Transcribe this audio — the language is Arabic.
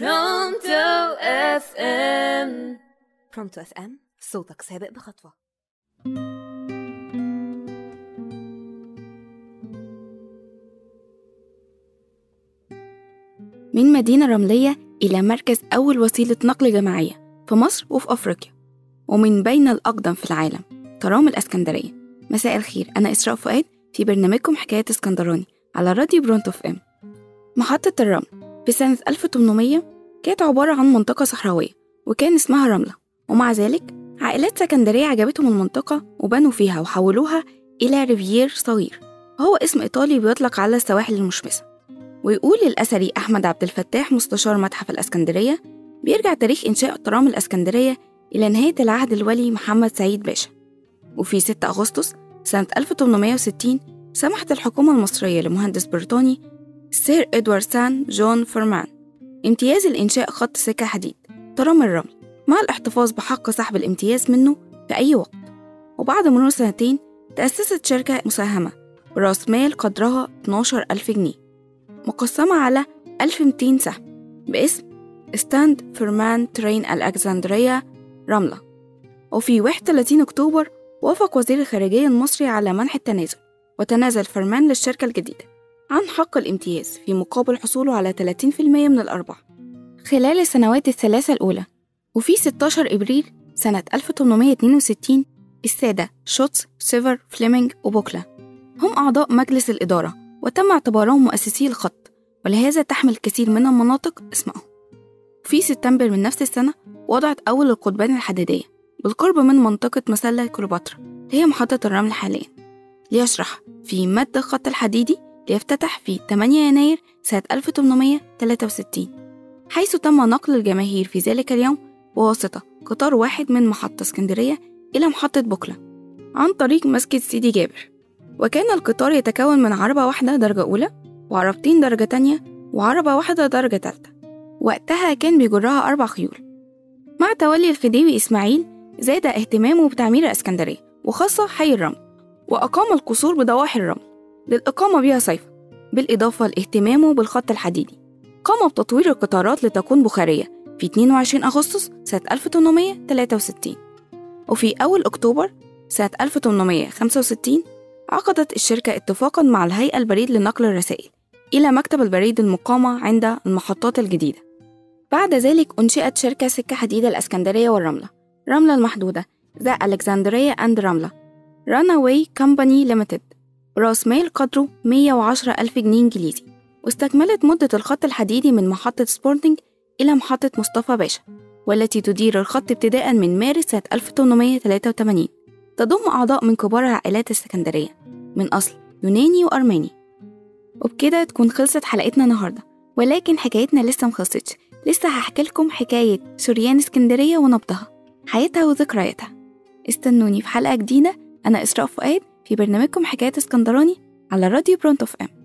Pronto FM Pronto FM صوتك سابق بخطوة. من مدينة رملية إلى مركز أول وسيلة نقل جماعية في مصر وفي أفريقيا ومن بين الأقدم في العالم ترام الأسكندرية. مساء الخير أنا إسراء فؤاد في برنامجكم حكاية إسكندراني على راديو Pronto FM محطة الرمل في سنة 1800 كانت عبارة عن منطقة صحراوية وكان اسمها رملة. ومع ذلك عائلات سكندرية عجبتهم المنطقة وبنوا فيها وحولوها إلى ريفييرا صغير. وهو اسم إيطالي بيطلق على السواحل المشمسة. ويقول الأثري أحمد عبد الفتاح مستشار متحف الأسكندرية بيرجع تاريخ إنشاء ترام الأسكندرية إلى نهاية عهد الوالي محمد سعيد باشا. وفي 6 أغسطس سنة 1860 سمحت الحكومة المصرية لمهندس بريطاني سير إدوارد سان جون فرمان امتياز إنشاء خط سكة حديد. ترام الرمل مع الاحتفاظ بحق سحب الامتياز منه في أي وقت. وبعد مرور سنتين تأسست شركة مساهمة برأس مال قدرها 12 ألف جنيه. مقسمة على 1200 سهم باسم ستاند فرمان ترين الأكسندرية رملة. وفي 31 أكتوبر وافق وزير الخارجية المصري على منح التنازل وتنازل فرمان للشركة الجديدة. عن حق الامتياز في مقابل حصوله على 30% من الأرباح خلال السنوات الثلاثة الأولى وفي 16 إبريل سنة 1862 السادة شوتس سيفر فليمنج وبوكلي هم أعضاء مجلس الإدارة وتم اعتبارهم مؤسسي الخط ولهذا تحمل كثير من المناطق اسمهم. في سبتمبر من نفس السنة وضعت أول القضبان الحديدية بالقرب من منطقة مسلة كليوباترا اللي هي محطة الرمل حاليا. ليشرح في مد الخط الحديدي ليفتتح في 8 يناير سنة 1863 حيث تم نقل الجماهير في ذلك اليوم بواسطة قطار واحد من محطة اسكندرية إلى محطة بوكلا عن طريق مسجد سيدي جابر. وكان القطار يتكون من عربة واحدة درجة أولى وعربتين درجة تانية وعربة واحدة درجة تالتة. وقتها كان بيجرها أربع خيول. مع تولي الخديوي إسماعيل زاد اهتمامه بتعمير الإسكندرية وخاصة حي الرمل وأقام القصور بضواحي الرمل. للإقامة بها صيفا بالإضافة لاهتمامه بالخط الحديدي. قام بتطوير القطارات لتكون بخارية في 22 أغسطس سنة 1863 وفي أول أكتوبر سنة 1865 عقدت الشركة اتفاقا مع الهيئة البريد لنقل الرسائل إلى مكتب البريد المقامة عند المحطات الجديدة. بعد ذلك أنشئت شركة سكة حديد الأسكندرية والرملة رملة المحدودة The Alexandria and Ramleh Railway Company Limited رأس مال قدره 110 ألف جنيه إنجليزي واستكملت مدة الخط الحديدي من محطة سبورتنج إلى محطة مصطفى باشا والتي تدير الخط ابتداء من مارس سنة 1883 تضم أعضاء من كبار العائلات السكندرية من أصل يوناني وأرماني. وبكده تكون خلصت حلقتنا النهاردة ولكن حكايتنا لسه مخلصتش. لسه هحكي لكم حكاية شريان اسكندرية ونبضها. حياتها وذكرياتها. استنوني في حلقة جديدة. أنا إسراء فؤاد. في برنامجكم حكاية اسكندراني على راديو Pronto FM.